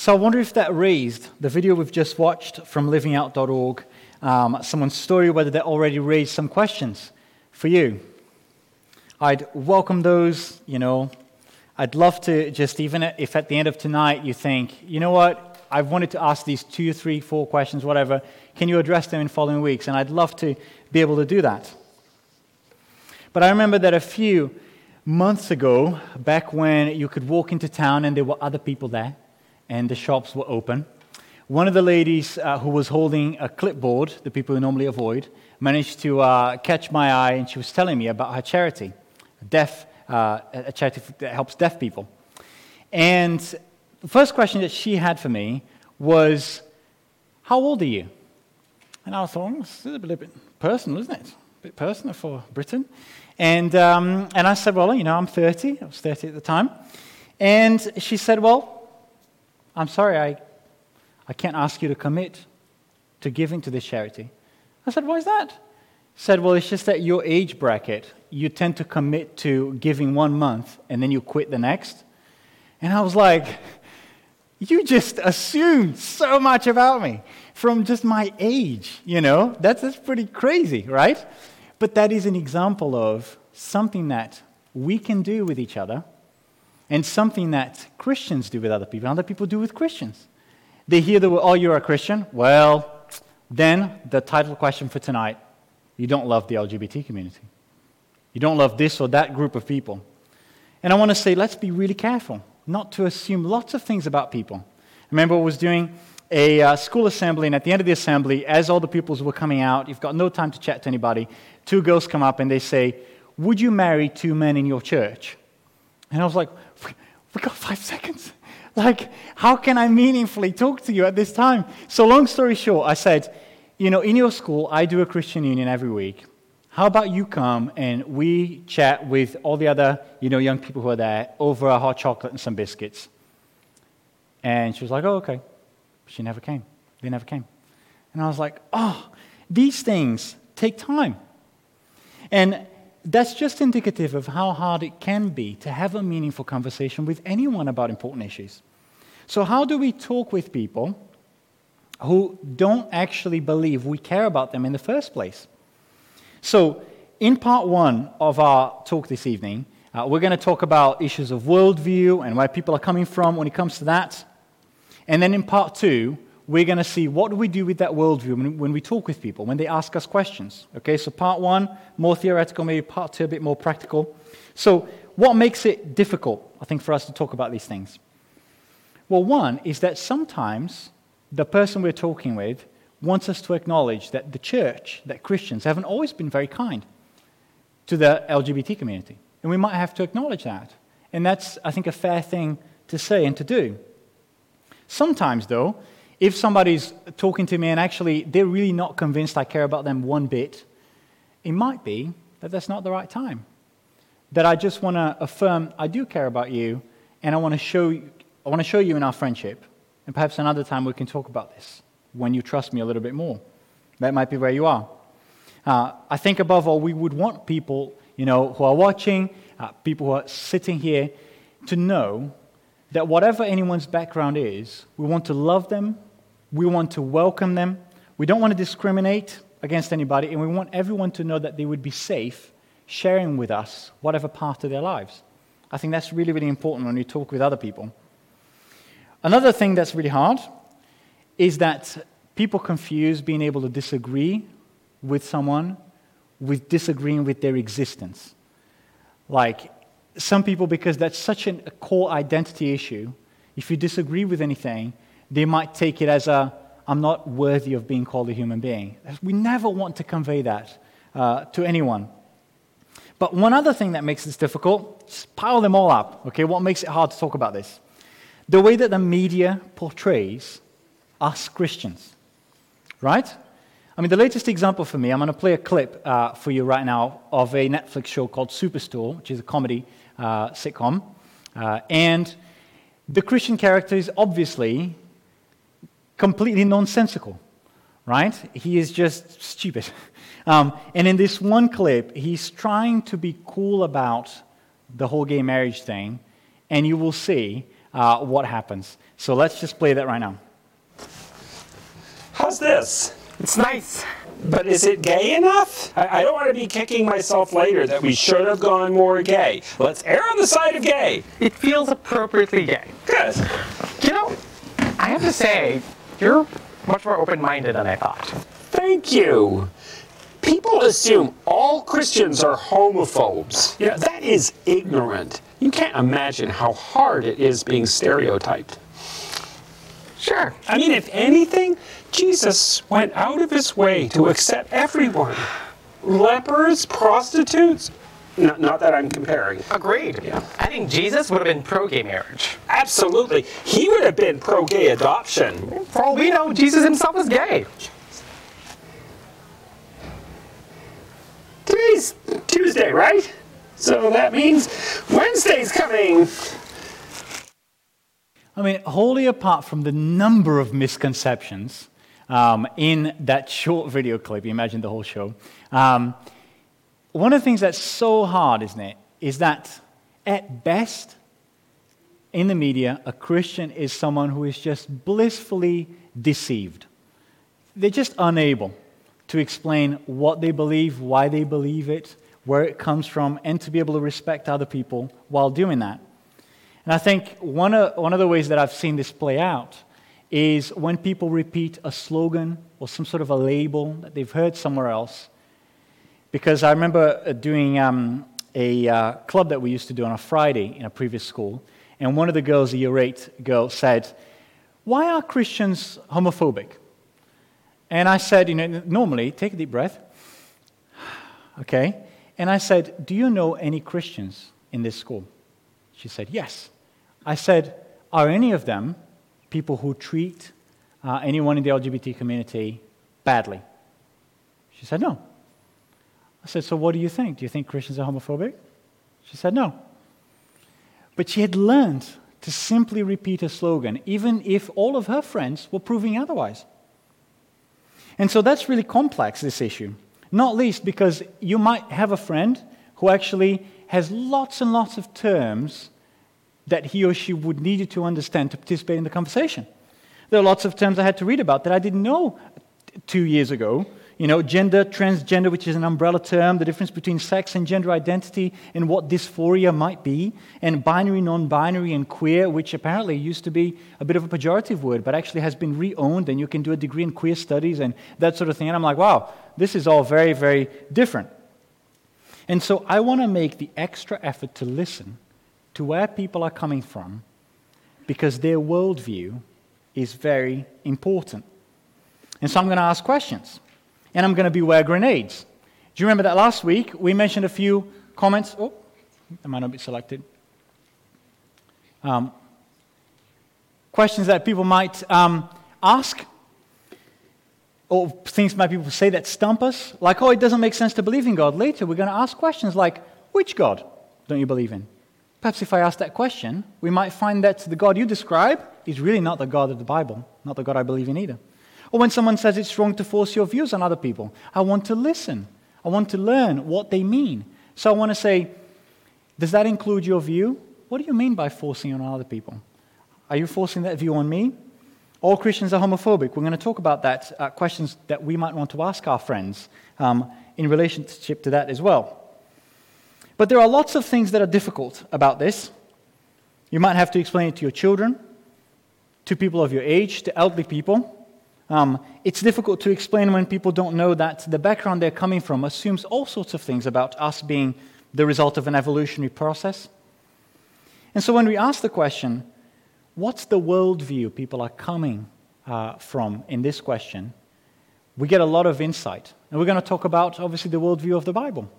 So I wonder if that raised the video we've just watched from livingout.org, um, someone's story, whether that already raised some questions for you. I'd welcome those, you know. I'd love to just, even if at the end of tonight you think, you know what, I've wanted to ask these two, three, four questions, whatever, can you address them in following weeks? And I'd love to be able to do that. But I remember that a few months ago, back when you could walk into town and there were other people there and the shops were open, one of the ladies uh, who was holding a clipboard, the people who normally avoid, managed to uh, catch my eye and she was telling me about her charity, deaf, uh, a charity that helps deaf people. And the first question that she had for me was, How old are you? And I thought, well, this is a bit personal, isn't it? A bit personal for Britain. And, um, and I said, Well, you know, I'm 30. I was 30 at the time. And she said, Well, I'm sorry, I, I can't ask you to commit to giving to this charity. I said, Why is that? She said, Well, it's just that your age bracket, you tend to commit to giving one month and then you quit the next. And I was like, You just assumed so much about me from just my age, you know? That's, that's pretty crazy, right? But that is an example of something that we can do with each other and something that Christians do with other people, other people do with Christians. They hear the word, oh, you're a Christian? Well, then the title question for tonight you don't love the LGBT community. You don't love this or that group of people. And I want to say, let's be really careful not to assume lots of things about people. I remember I was doing a uh, school assembly, and at the end of the assembly, as all the pupils were coming out, you've got no time to chat to anybody, two girls come up and they say, Would you marry two men in your church? And I was like, We got five seconds. Like, how can I meaningfully talk to you at this time? So, long story short, I said, You know, in your school, I do a Christian union every week. How about you come and we chat with all the other, you know, young people who are there over a hot chocolate and some biscuits? And she was like, Oh, okay. She never came. They never came. And I was like, oh, these things take time. And that's just indicative of how hard it can be to have a meaningful conversation with anyone about important issues. So, how do we talk with people who don't actually believe we care about them in the first place? So, in part one of our talk this evening, uh, we're going to talk about issues of worldview and where people are coming from when it comes to that. And then in part two, we're going to see what do we do with that worldview when, when we talk with people, when they ask us questions. Okay, so part one, more theoretical, maybe part two, a bit more practical. So, what makes it difficult, I think, for us to talk about these things? Well, one is that sometimes the person we're talking with wants us to acknowledge that the church, that Christians, haven't always been very kind to the LGBT community. And we might have to acknowledge that. And that's, I think, a fair thing to say and to do. Sometimes, though, if somebody's talking to me and actually they're really not convinced I care about them one bit, it might be that that's not the right time. That I just want to affirm I do care about you and I want to show you, I want to show you in our friendship. And perhaps another time we can talk about this when you trust me a little bit more. That might be where you are. Uh, I think above all, we would want people, you know, who are watching, uh, people who are sitting here, to know that whatever anyone's background is, we want to love them, we want to welcome them, we don't want to discriminate against anybody, and we want everyone to know that they would be safe sharing with us whatever part of their lives. I think that's really, really important when you talk with other people. Another thing that's really hard is that people confuse being able to disagree with someone with disagreeing with their existence. Like, some people, because that's such a core identity issue, if you disagree with anything, they might take it as a, I'm not worthy of being called a human being. We never want to convey that uh, to anyone. But one other thing that makes this difficult, just pile them all up, okay? What makes it hard to talk about this? The way that the media portrays us Christians, right? I mean, the latest example for me, I'm going to play a clip uh, for you right now of a Netflix show called Superstore, which is a comedy uh, sitcom. Uh, and the Christian character is obviously completely nonsensical, right? He is just stupid. Um, and in this one clip, he's trying to be cool about the whole gay marriage thing, and you will see uh, what happens. So let's just play that right now. How's this? It's nice. But is it gay enough? I, I don't want to be kicking myself later that we should have gone more gay. Let's err on the side of gay. It feels appropriately gay. Good. You know, I have to say, you're much more open minded than I thought. Thank you. People assume all Christians are homophobes. You know, that is ignorant. You can't imagine how hard it is being stereotyped. Sure. I mean, if anything, Jesus went out of his way to accept everyone. Lepers, prostitutes. Not, not that I'm comparing. Agreed. Yeah. I think Jesus would have been pro gay marriage. Absolutely. He would have been pro gay adoption. For all we know, Jesus himself was gay. Today's Tuesday, right? So that means Wednesday's coming. I mean, wholly apart from the number of misconceptions um, in that short video clip, you imagine the whole show, um, one of the things that's so hard, isn't it, is that at best, in the media, a Christian is someone who is just blissfully deceived. They're just unable to explain what they believe, why they believe it, where it comes from, and to be able to respect other people while doing that. And I think one of, one of the ways that I've seen this play out is when people repeat a slogan or some sort of a label that they've heard somewhere else. Because I remember doing um, a uh, club that we used to do on a Friday in a previous school, and one of the girls, a year eight girl, said, Why are Christians homophobic? And I said, You know, normally, take a deep breath. Okay? And I said, Do you know any Christians in this school? She said, Yes. I said, Are any of them people who treat uh, anyone in the LGBT community badly? She said, No. I said, So what do you think? Do you think Christians are homophobic? She said, No. But she had learned to simply repeat a slogan, even if all of her friends were proving otherwise. And so that's really complex, this issue. Not least because you might have a friend who actually has lots and lots of terms that he or she would need you to understand to participate in the conversation. There are lots of terms I had to read about that I didn't know two years ago. You know, gender, transgender, which is an umbrella term, the difference between sex and gender identity, and what dysphoria might be, and binary, non binary, and queer, which apparently used to be a bit of a pejorative word, but actually has been re owned, and you can do a degree in queer studies and that sort of thing. And I'm like, wow, this is all very, very different. And so I want to make the extra effort to listen to where people are coming from because their worldview is very important. And so I'm going to ask questions and I'm going to beware grenades. Do you remember that last week we mentioned a few comments? Oh, that might not be selected. Um, questions that people might um, ask, or things might people say that stump us, like, oh, it doesn't make sense to believe in God. Later, we're going to ask questions like, which God don't you believe in? Perhaps if I ask that question, we might find that the God you describe is really not the God of the Bible, not the God I believe in either. Or when someone says it's wrong to force your views on other people, I want to listen. I want to learn what they mean. So I want to say, does that include your view? What do you mean by forcing on other people? Are you forcing that view on me? All Christians are homophobic. We're going to talk about that, uh, questions that we might want to ask our friends um, in relationship to that as well. But there are lots of things that are difficult about this. You might have to explain it to your children, to people of your age, to elderly people. Um, it's difficult to explain when people don't know that the background they're coming from assumes all sorts of things about us being the result of an evolutionary process. And so when we ask the question, what's the worldview people are coming uh, from in this question, we get a lot of insight. And we're going to talk about, obviously, the worldview of the Bible.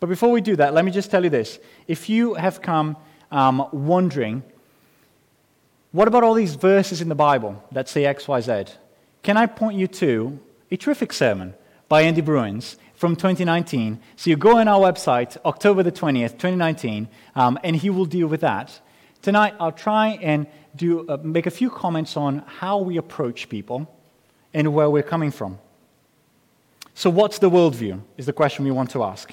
But before we do that, let me just tell you this. If you have come um, wondering, what about all these verses in the Bible that say X, Y, Z? Can I point you to a terrific sermon by Andy Bruins from 2019? So you go on our website, October the 20th, 2019, um, and he will deal with that. Tonight, I'll try and do, uh, make a few comments on how we approach people and where we're coming from. So, what's the worldview? Is the question we want to ask.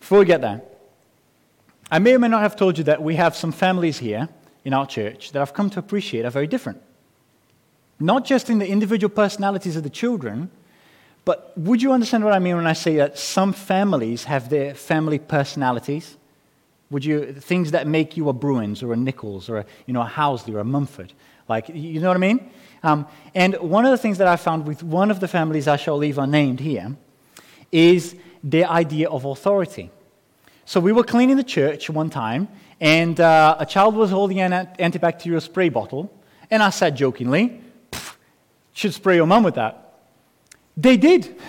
Before we get there, I may or may not have told you that we have some families here in our church that I've come to appreciate are very different. Not just in the individual personalities of the children, but would you understand what I mean when I say that some families have their family personalities? Would you things that make you a Bruins or a Nichols or a, you know a Housley or a Mumford? Like you know what I mean? Um, and one of the things that I found with one of the families I shall leave unnamed here is the idea of authority. So we were cleaning the church one time, and uh, a child was holding an antibacterial spray bottle, and I said jokingly, "Should spray your mum with that." They did.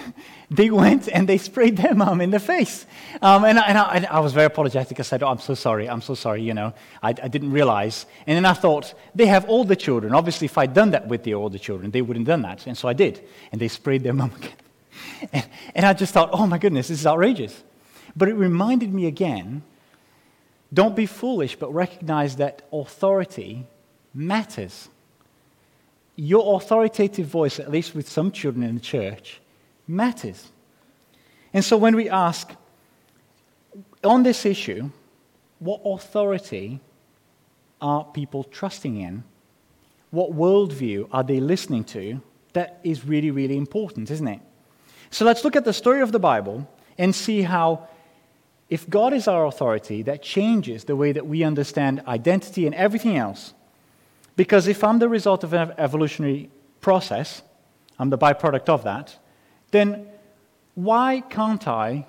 They went and they sprayed their mom in the face. Um, and, I, and, I, I, was very apologetic. I said, oh, I'm so sorry. I'm so sorry. You know, I, I, didn't realize. And then I thought, they have older children. Obviously, if I'd done that with the older children, they wouldn't have done that. And so I did. And they sprayed their mom again. And, and I just thought, oh my goodness, this is outrageous. But it reminded me again don't be foolish, but recognize that authority matters your authoritative voice, at least with some children in the church, matters. And so when we ask, on this issue, what authority are people trusting in? What worldview are they listening to? That is really, really important, isn't it? So let's look at the story of the Bible and see how, if God is our authority, that changes the way that we understand identity and everything else. Because if I'm the result of an evolutionary process, I'm the byproduct of that, then why can't I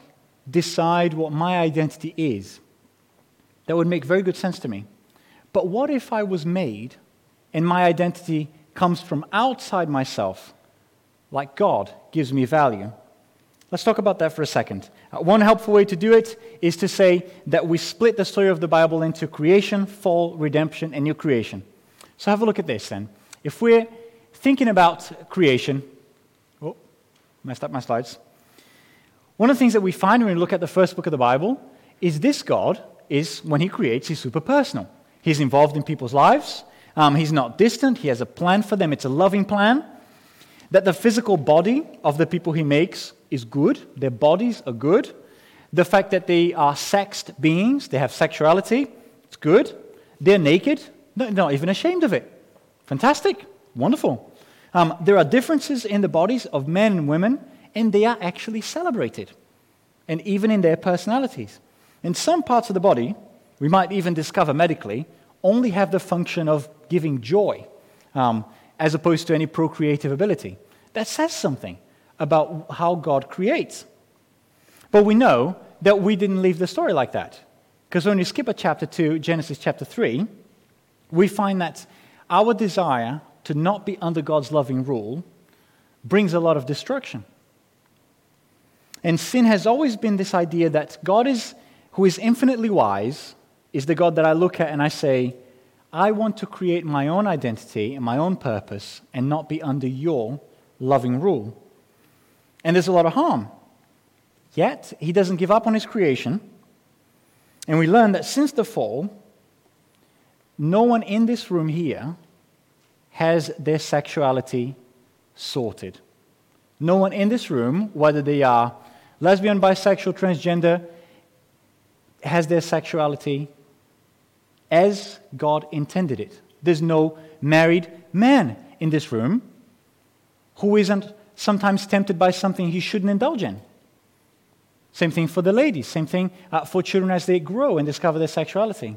decide what my identity is? That would make very good sense to me. But what if I was made and my identity comes from outside myself, like God gives me value? Let's talk about that for a second. Uh, one helpful way to do it is to say that we split the story of the Bible into creation, fall, redemption, and new creation. So have a look at this then. If we're thinking about creation, oh, messed up my slides. One of the things that we find when we look at the first book of the Bible is this God is, when he creates, he's super personal. He's involved in people's lives. Um, he's not distant. He has a plan for them. It's a loving plan. That the physical body of the people he makes is good. Their bodies are good. The fact that they are sexed beings, they have sexuality, it's good. They're naked. No, not even ashamed of it. Fantastic. Wonderful. Um, there are differences in the bodies of men and women, and they are actually celebrated, and even in their personalities. In some parts of the body, we might even discover medically, only have the function of giving joy, um, as opposed to any procreative ability. That says something about how God creates. But we know that we didn't leave the story like that. Because when you skip a chapter to Genesis chapter 3, we find that our desire to not be under God's loving rule brings a lot of destruction. And sin has always been this idea that God is, who is infinitely wise, is the God that I look at and I say, I want to create my own identity and my own purpose and not be under your loving rule. And there's a lot of harm. Yet, he doesn't give up on his creation. And we learn that since the fall, no one in this room here has their sexuality sorted. No one in this room, whether they are lesbian, bisexual, transgender, has their sexuality as God intended it. There's no married man in this room who isn't sometimes tempted by something he shouldn't indulge in. Same thing for the ladies, same thing uh, for children as they grow and discover their sexuality.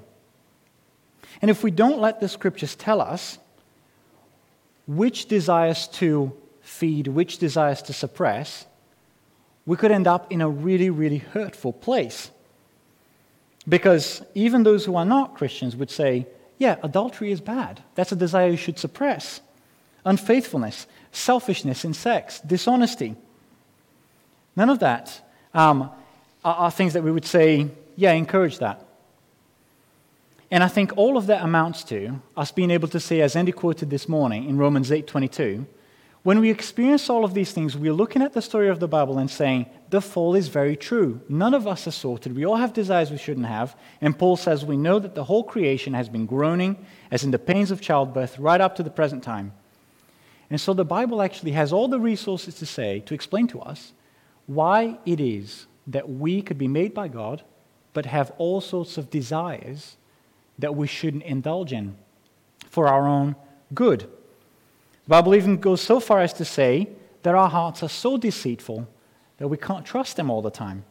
And if we don't let the scriptures tell us which desires to feed, which desires to suppress, we could end up in a really, really hurtful place. Because even those who are not Christians would say, yeah, adultery is bad. That's a desire you should suppress. Unfaithfulness, selfishness in sex, dishonesty. None of that um, are, are things that we would say, yeah, encourage that. And I think all of that amounts to us being able to say, as Andy quoted this morning in Romans 8:22, when we experience all of these things, we're looking at the story of the Bible and saying, the fall is very true. None of us are sorted. We all have desires we shouldn't have. And Paul says, we know that the whole creation has been groaning as in the pains of childbirth right up to the present time. And so the Bible actually has all the resources to say, to explain to us, why it is that we could be made by God, but have all sorts of desires that we shouldn't indulge in for our own good. The Bible even goes so far as to say that our hearts are so deceitful that we can't trust them all the time.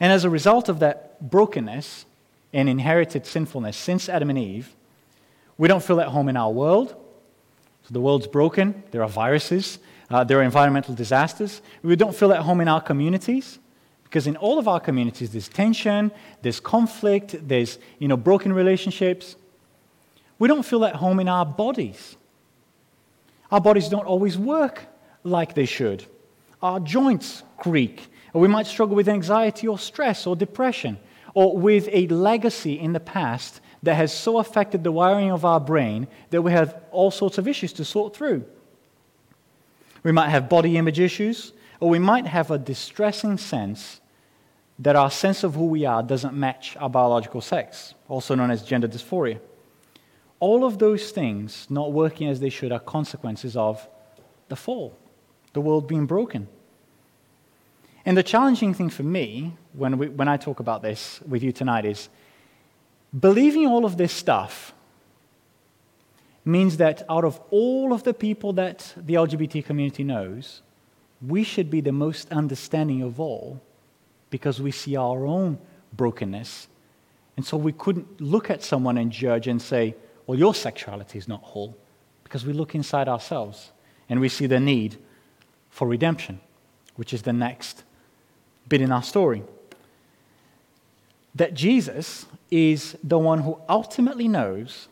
And as a result of that brokenness and inherited sinfulness since Adam and Eve, we don't feel at home in our world. So the world's broken, there are viruses, uh, there are environmental disasters. We don't feel at home in our communities because in all of our communities there's tension, there's conflict, there's you know, broken relationships. We don't feel at home in our bodies. Our bodies don't always work like they should. Our joints creak, or we might struggle with anxiety or stress or depression, or with a legacy in the past that has so affected the wiring of our brain that we have all sorts of issues to sort through. We might have body image issues, or we might have a distressing sense that our sense of who we are doesn't match our biological sex, also known as gender dysphoria. All of those things not working as they should are consequences of the fall, the world being broken. And the challenging thing for me when, we, when I talk about this with you tonight is believing all of this stuff means that out of all of the people that the LGBT community knows, we should be the most understanding of all because we see our own brokenness. And so we couldn't look at someone and judge and say, well, your sexuality is not whole, because we look inside ourselves and we see the need for redemption, which is the next bit in our story. That Jesus is the one who ultimately knows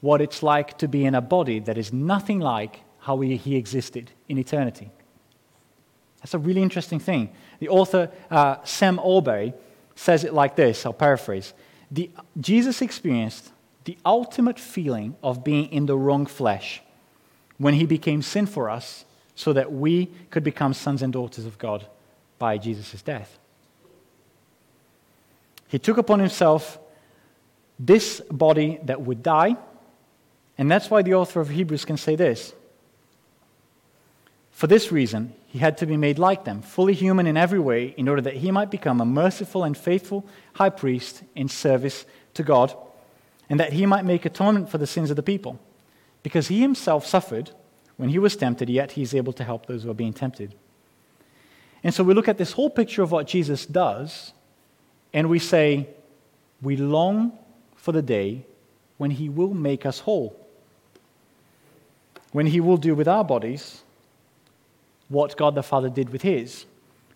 what it's like to be in a body that is nothing like how he existed in eternity. That's a really interesting thing. The author, uh, Sam Allberry, says it like this I'll paraphrase. The, Jesus experienced the ultimate feeling of being in the wrong flesh when he became sin for us so that we could become sons and daughters of God by Jesus' death. He took upon himself this body that would die, and that's why the author of Hebrews can say this. For this reason, he had to be made like them, fully human in every way, in order that he might become a merciful and faithful high priest in service to God and that he might make atonement for the sins of the people. Because he himself suffered when he was tempted, yet he is able to help those who are being tempted. And so we look at this whole picture of what Jesus does, and we say, we long for the day when he will make us whole. When he will do with our bodies what God the Father did with his,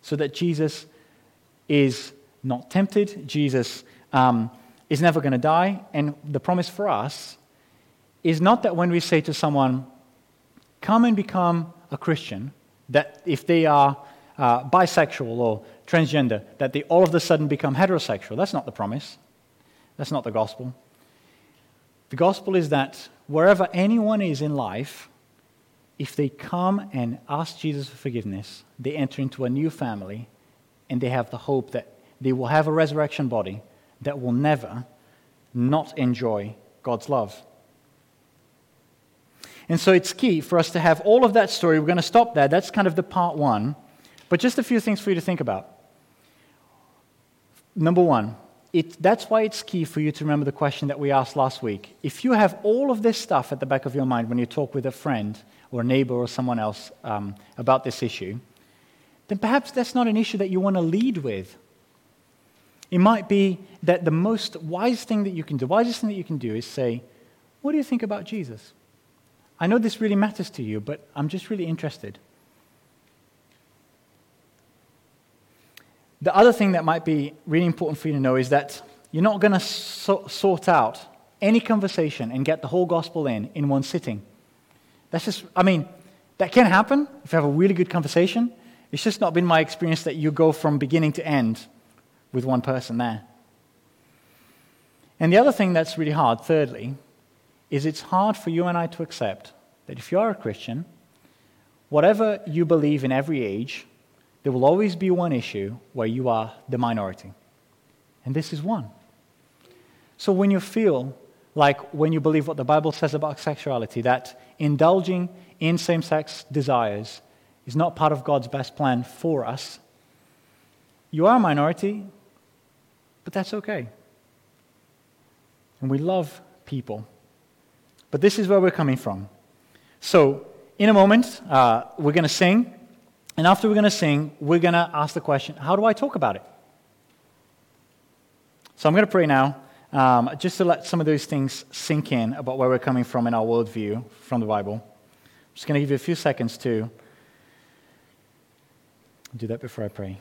so that Jesus is not tempted, Jesus um, is never going to die. And the promise for us is not that when we say to someone, come and become a Christian, that if they are uh, bisexual or transgender, that they all of a sudden become heterosexual. That's not the promise. That's not the gospel. The gospel is that wherever anyone is in life, if they come and ask Jesus for forgiveness, they enter into a new family and they have the hope that they will have a resurrection body that will never not enjoy God's love. And so it's key for us to have all of that story. We're going to stop there. That's kind of the part one. But just a few things for you to think about. Number one, it, that's why it's key for you to remember the question that we asked last week. If you have all of this stuff at the back of your mind when you talk with a friend or a neighbor or someone else um, about this issue, then perhaps that's not an issue that you want to lead with it might be that the most wise thing that you can do, wisest thing that you can do is say, What do you think about Jesus? I know this really matters to you, but I'm just really interested. The other thing that might be really important for you to know is that you're not going to so- sort out any conversation and get the whole gospel in in one sitting. That's just, I mean, that can happen if you have a really good conversation. It's just not been my experience that you go from beginning to end with one person there. And the other thing that's really hard, thirdly, is it's hard for you and I to accept that if you are a Christian, whatever you believe in every age, there will always be one issue where you are the minority. And this is one. So when you feel like when you believe what the Bible says about sexuality, that indulging in same sex desires is not part of God's best plan for us, you are a minority, but that's okay. and we love people. But this is where we're coming from. So, in a moment, uh, we're going to sing. And after we're going to sing, we're going to ask the question how do I talk about it? So, I'm going to pray now um, just to let some of those things sink in about where we're coming from in our worldview from the Bible. I'm just going to give you a few seconds to do that before I pray.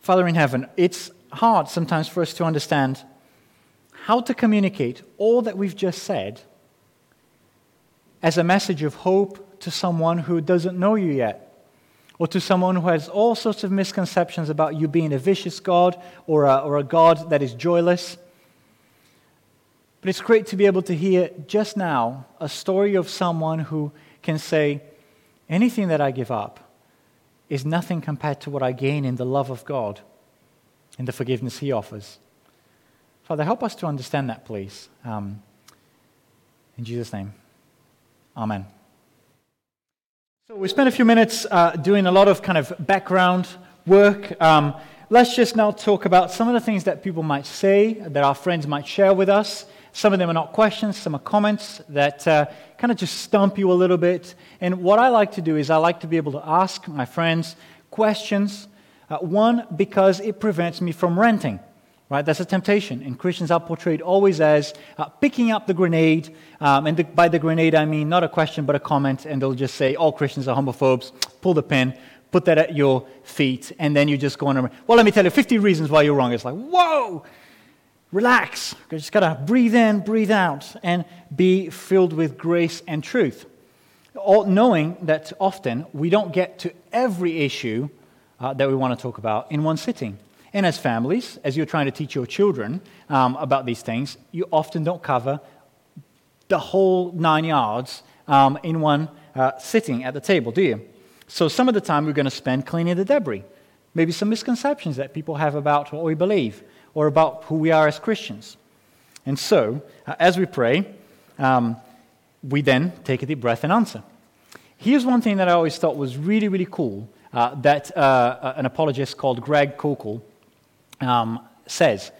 Father in heaven, it's hard sometimes for us to understand how to communicate all that we've just said as a message of hope to someone who doesn't know you yet, or to someone who has all sorts of misconceptions about you being a vicious God or a, or a God that is joyless. But it's great to be able to hear just now a story of someone who can say, anything that I give up is nothing compared to what I gain in the love of God and the forgiveness He offers. Father, help us to understand that, please. Um, in Jesus' name, Amen. So, we spent a few minutes uh, doing a lot of kind of background work. Um, let's just now talk about some of the things that people might say, that our friends might share with us. Some of them are not questions, some are comments that uh, kind of just stump you a little bit. And what I like to do is I like to be able to ask my friends questions. Uh, one, because it prevents me from renting. Right? That's a temptation. And Christians are portrayed always as uh, picking up the grenade. Um, and the, by the grenade, I mean not a question, but a comment. And they'll just say, all Christians are homophobes. Pull the pin, put that at your feet. And then you just go on. and, Well, let me tell you 50 reasons why you're wrong. It's like, whoa! relax. You just got to breathe in, breathe out, and be filled with grace and truth. All, knowing that often we don't get to every issue uh, that we want to talk about in one sitting. And as families, as you're trying to teach your children um, about these things, you often don't cover the whole nine yards um, in one uh, sitting at the table, do you? So some of the time we're going to spend cleaning the debris. Maybe some misconceptions that people have about what we believe or about who we are as Christians. And so, uh, as we pray, um, we then take a deep breath and answer. Here's one thing that I always thought was really, really cool uh, that uh, an apologist called Greg Koukl um, says.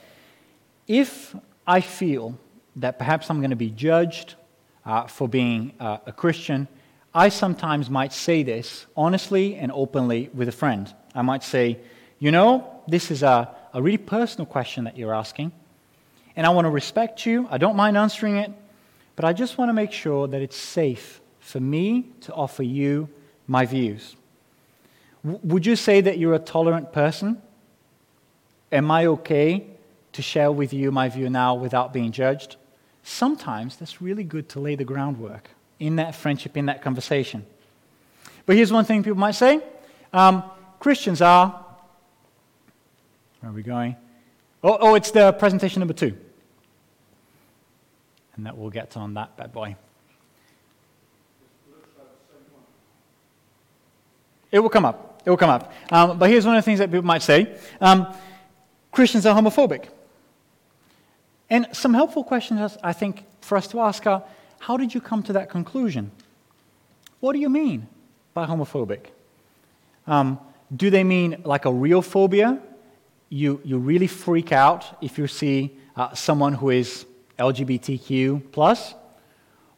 If I feel that perhaps I'm going to be judged uh, for being uh, a Christian, I sometimes might say this honestly and openly with a friend. I might say, you know, this is a a really personal question that you're asking. And I want to respect you. I don't mind answering it. But I just want to make sure that it's safe for me to offer you my views. W- would you say that you're a tolerant person? Am I okay to share with you my view now without being judged? Sometimes that's really good to lay the groundwork in that friendship, in that conversation. But here's one thing people might say um, Christians are where are we going? Oh, oh, it's the presentation number two. And that we'll get on that bad boy. It will come up. It will come up. Um, but here's one of the things that people might say um, Christians are homophobic. And some helpful questions, I think, for us to ask are how did you come to that conclusion? What do you mean by homophobic? Um, do they mean like a real phobia, you, you really freak out if you see uh, someone who is LGBTQ plus?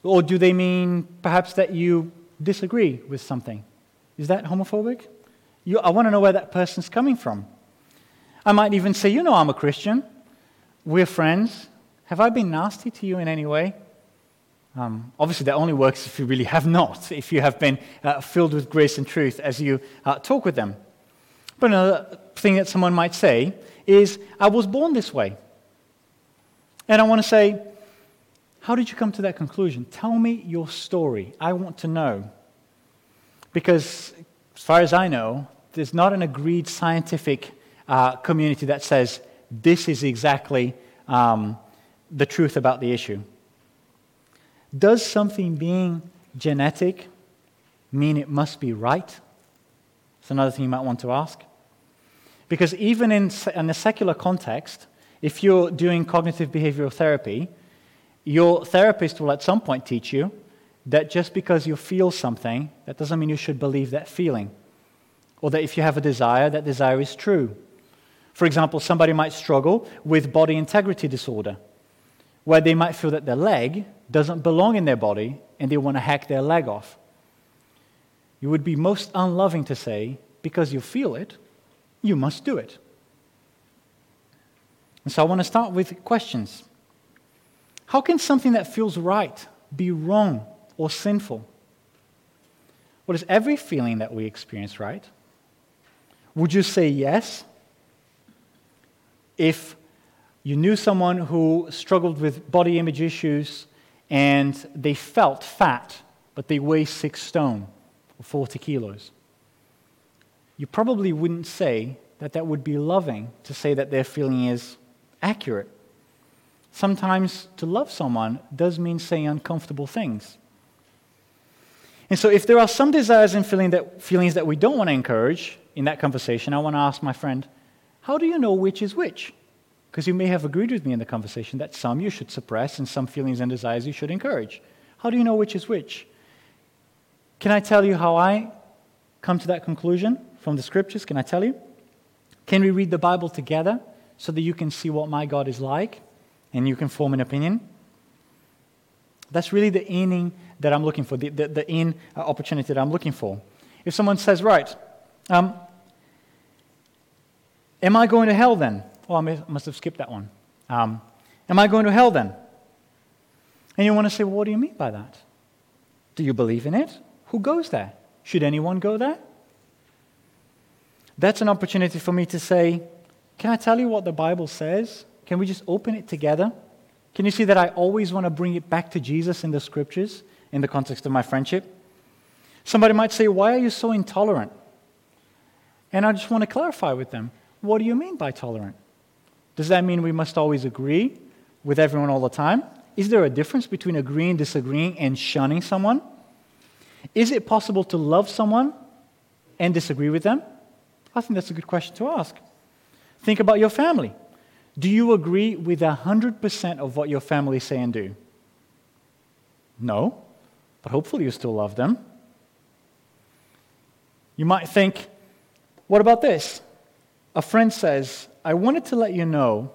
Or do they mean perhaps that you disagree with something? Is that homophobic? You, I want to know where that person's coming from. I might even say, you know, I'm a Christian. We're friends. Have I been nasty to you in any way? Um, obviously, that only works if you really have not, if you have been uh, filled with grace and truth as you uh, talk with them. But another thing that someone might say is, I was born this way. And I want to say, how did you come to that conclusion? Tell me your story. I want to know. Because, as far as I know, there's not an agreed scientific uh, community that says this is exactly um, the truth about the issue. Does something being genetic mean it must be right? It's another thing you might want to ask. Because even in, in a secular context, if you're doing cognitive behavioral therapy, your therapist will at some point teach you that just because you feel something, that doesn't mean you should believe that feeling. or that if you have a desire, that desire is true. For example, somebody might struggle with body integrity disorder, where they might feel that their leg doesn't belong in their body and they want to hack their leg off. You would be most unloving to say, because you feel it, you must do it. And so I want to start with questions. How can something that feels right be wrong or sinful? What is every feeling that we experience right? Would you say yes if you knew someone who struggled with body image issues and they felt fat, but they weigh six stone or 40 kilos? You probably wouldn't say that that would be loving to say that their feeling is accurate. Sometimes to love someone does mean saying uncomfortable things. And so, if there are some desires and feeling that, feelings that we don't want to encourage in that conversation, I want to ask my friend, how do you know which is which? Because you may have agreed with me in the conversation that some you should suppress and some feelings and desires you should encourage. How do you know which is which? Can I tell you how I come to that conclusion from the scriptures? Can I tell you? Can we read the Bible together so that you can see what my God is like and you can form an opinion? That's really the inning that I'm looking for, the, the, the in uh, opportunity that I'm looking for. If someone says, right, um, am I going to hell then? Oh, I must have skipped that one. Um, am I going to hell then? And you want to say, well, what do you mean by that? Do you believe in it? Who goes there? Should anyone go there? That's an opportunity for me to say, can I tell you what the Bible says? Can we just open it together? Can you see that I always want to bring it back to Jesus in the scriptures in the context of my friendship? Somebody might say, Why are you so intolerant? And I just want to clarify with them what do you mean by tolerant? Does that mean we must always agree with everyone all the time? Is there a difference between agreeing, disagreeing, and shunning someone? Is it possible to love someone and disagree with them? I think that's a good question to ask. Think about your family. Do you agree with 100% of what your family say and do? No, but hopefully you still love them. You might think, what about this? A friend says, I wanted to let you know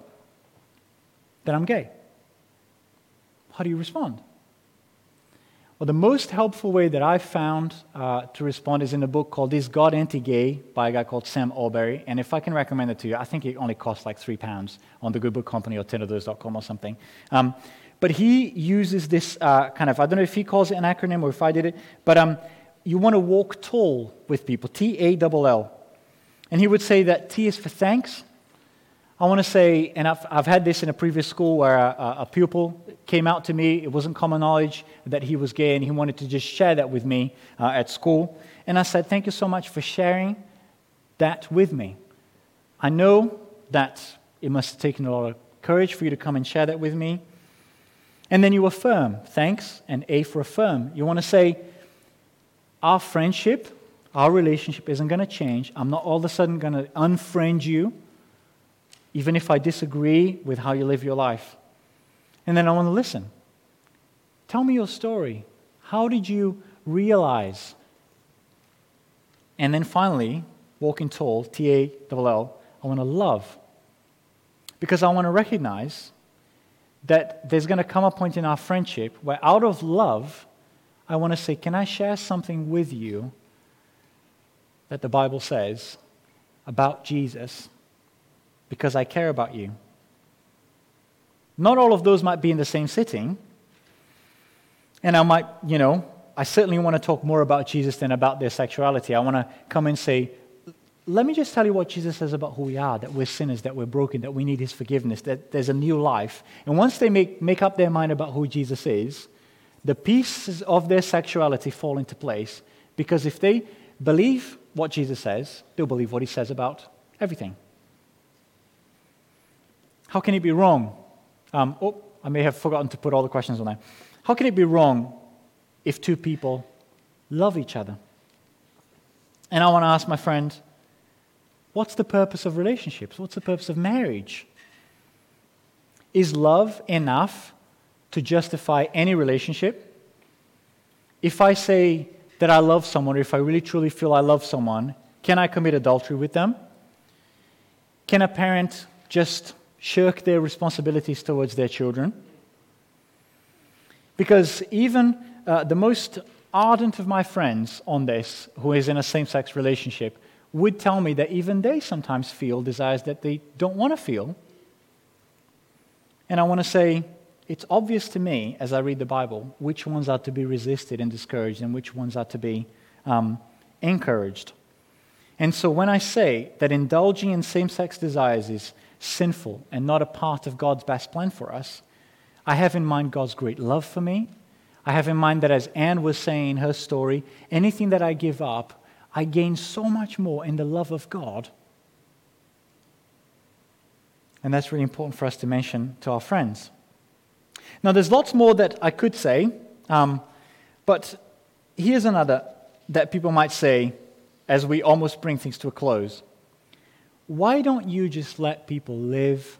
that I'm gay. How do you respond? Well, the most helpful way that I've found uh, to respond is in a book called Is God Anti-Gay by a guy called Sam Allberry. And if I can recommend it to you, I think it only costs like three pounds on the Good Book Company or 10ofthose.com or something. Um, but he uses this uh, kind of, I don't know if he calls it an acronym or if I did it, but um, you want to walk tall with people, T-A-L-L. And he would say that T is for thanks. I want to say, and I've, I've had this in a previous school where a, a, pupil came out to me. It wasn't common knowledge that he was gay, and he wanted to just share that with me uh, at school. And I said, Thank you so much for sharing that with me. I know that it must have taken a lot of courage for you to come and share that with me. And then you affirm, thanks, and A for affirm. You want to say, Our friendship, our relationship isn't going to change. I'm not all of a sudden going to unfriend you even if I disagree with how you live your life. And then I want to listen. Tell me your story. How did you realize? And then finally, walking tall, T A L L, I want to love. Because I want to recognize that there's going to come a point in our friendship where, out of love, I want to say, Can I share something with you that the Bible says about Jesus because I care about you. Not all of those might be in the same sitting. And I might, you know, I certainly want to talk more about Jesus than about their sexuality. I want to come and say, let me just tell you what Jesus says about who we are that we're sinners, that we're broken, that we need his forgiveness, that there's a new life. And once they make, make up their mind about who Jesus is, the pieces of their sexuality fall into place because if they believe what Jesus says, they'll believe what he says about everything. How can it be wrong? Um, oh, I may have forgotten to put all the questions on there. How can it be wrong if two people love each other? And I want to ask my friend, what's the purpose of relationships? What's the purpose of marriage? Is love enough to justify any relationship? If I say that I love someone, or if I really truly feel I love someone, Can I commit adultery with them? Can a parent just shirk their responsibilities towards their children? Because even uh, the most ardent of my friends on this, who is in a same sex relationship, would tell me that even they sometimes feel desires that they don't want to feel. And I want to say, it's obvious to me as I read the Bible which ones are to be resisted and discouraged and which ones are to be um, encouraged. And so when I say that indulging in same sex desires is sinful and not a part of God's best plan for us, I have in mind God's great love for me. I have in mind that, as Anne was saying in her story, anything that I give up, I gain so much more in the love of God. And that's really important for us to mention to our friends. Now, there's lots more that I could say, um, but here's another that people might say as we almost bring things to a close. Why don't you just let people live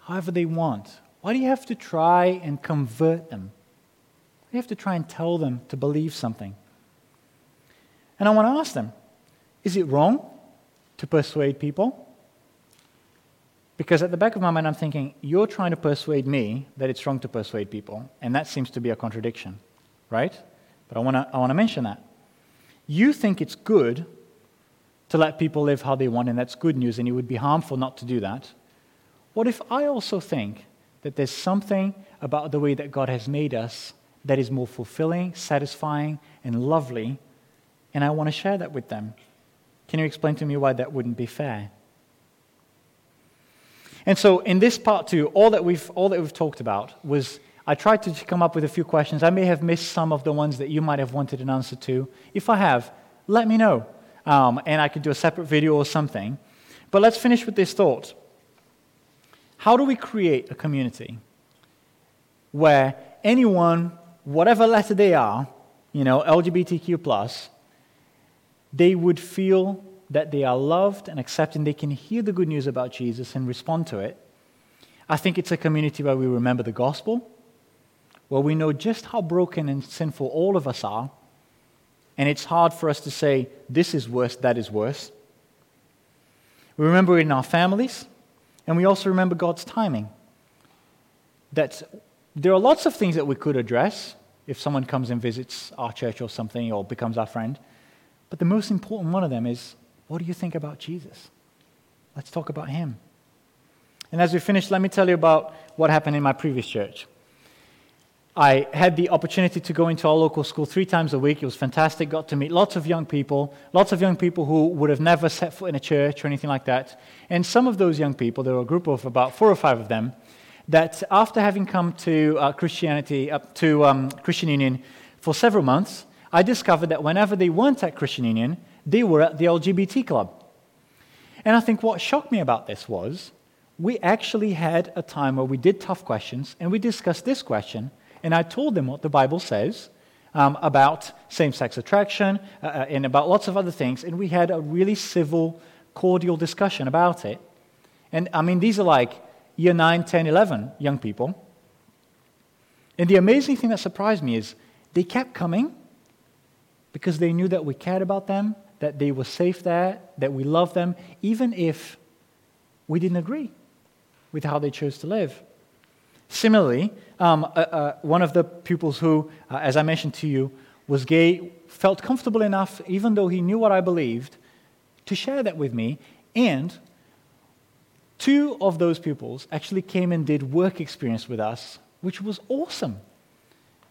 however they want? Why do you have to try and convert them? Why do you have to try and tell them to believe something? And I want to ask them is it wrong to persuade people? Because at the back of my mind, I'm thinking, you're trying to persuade me that it's wrong to persuade people, and that seems to be a contradiction, right? But I want to I wanna mention that. You think it's good to let people live how they want, and that's good news, and it would be harmful not to do that. What if I also think that there's something about the way that God has made us that is more fulfilling, satisfying, and lovely, and I want to share that with them? Can you explain to me why that wouldn't be fair? And so, in this part two, all that we've, all that we've talked about was I tried to come up with a few questions. I may have missed some of the ones that you might have wanted an answer to. If I have, let me know, um, and I could do a separate video or something. But let's finish with this thought. How do we create a community where anyone, whatever letter they are, you know, LGBTQ, they would feel that they are loved and accepted, and they can hear the good news about Jesus and respond to it. I think it's a community where we remember the gospel, where we know just how broken and sinful all of us are, and it's hard for us to say, this is worse, that is worse. We remember it in our families, and we also remember God's timing. That there are lots of things that we could address if someone comes and visits our church or something or becomes our friend. But the most important one of them is what do you think about Jesus? Let's talk about him. And as we finish, let me tell you about what happened in my previous church. I had the opportunity to go into our local school three times a week. It was fantastic. Got to meet lots of young people, lots of young people who would have never set foot in a church or anything like that. And some of those young people, there were a group of about four or five of them, that after having come to uh, Christianity, up to um, Christian Union for several months, I discovered that whenever they weren't at Christian Union, they were at the LGBT club. And I think what shocked me about this was we actually had a time where we did tough questions and we discussed this question, and I told them what the Bible says um, about same sex attraction uh, uh, and about lots of other things, and we had a really civil, cordial discussion about it. And I mean, these are like year 9, 10, 11 young people. And the amazing thing that surprised me is they kept coming because they knew that we cared about them that they were safe there, that we loved them, even if we didn't agree with how they chose to live. Similarly, um, uh, uh, one of the pupils who, uh, as I mentioned to you, was gay felt comfortable enough, even though he knew what I believed, to share that with me. And two of those pupils actually came and did work experience with us, which was awesome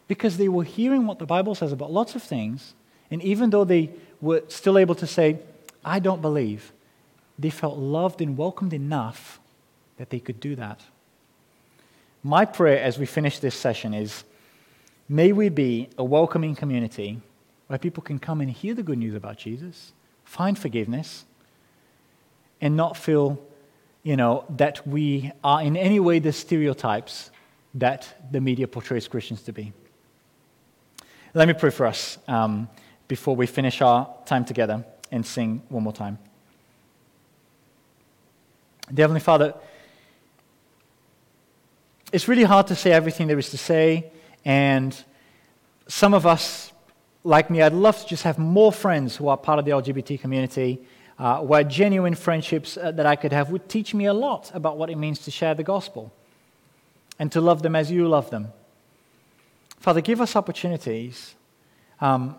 because they were hearing what the Bible says about lots of things. And even though they were still able to say, I don't believe, they felt loved and welcomed enough that they could do that. My prayer as we finish this session is may we be a welcoming community where people can come and hear the good news about Jesus, find forgiveness, and not feel, you know, that we are in any way the stereotypes that the media portrays Christians to be. Let me pray for us. Um, before we finish our time together and sing one more time. Dear Heavenly Father, it's really hard to say everything there is to say, and some of us, like me, I'd love to just have more friends who are part of the LGBT community. uh, where genuine friendships uh, that I could have would teach me a lot about what it means to share the gospel and to love them as you love them. Father, give us opportunities. Um,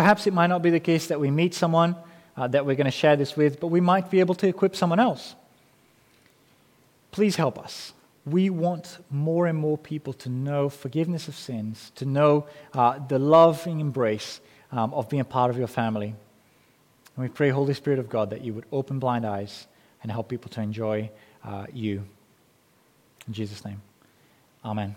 perhaps it might not be the case that we meet someone uh, that we're going to share this with, but we might be able to equip someone else. Please help us. We want more and more people to know forgiveness of sins, to know uh, the loving embrace um, of being a part of your family. And we pray, Holy Spirit of God, that you would open blind eyes and help people to enjoy uh, you. In Jesus' name, amen.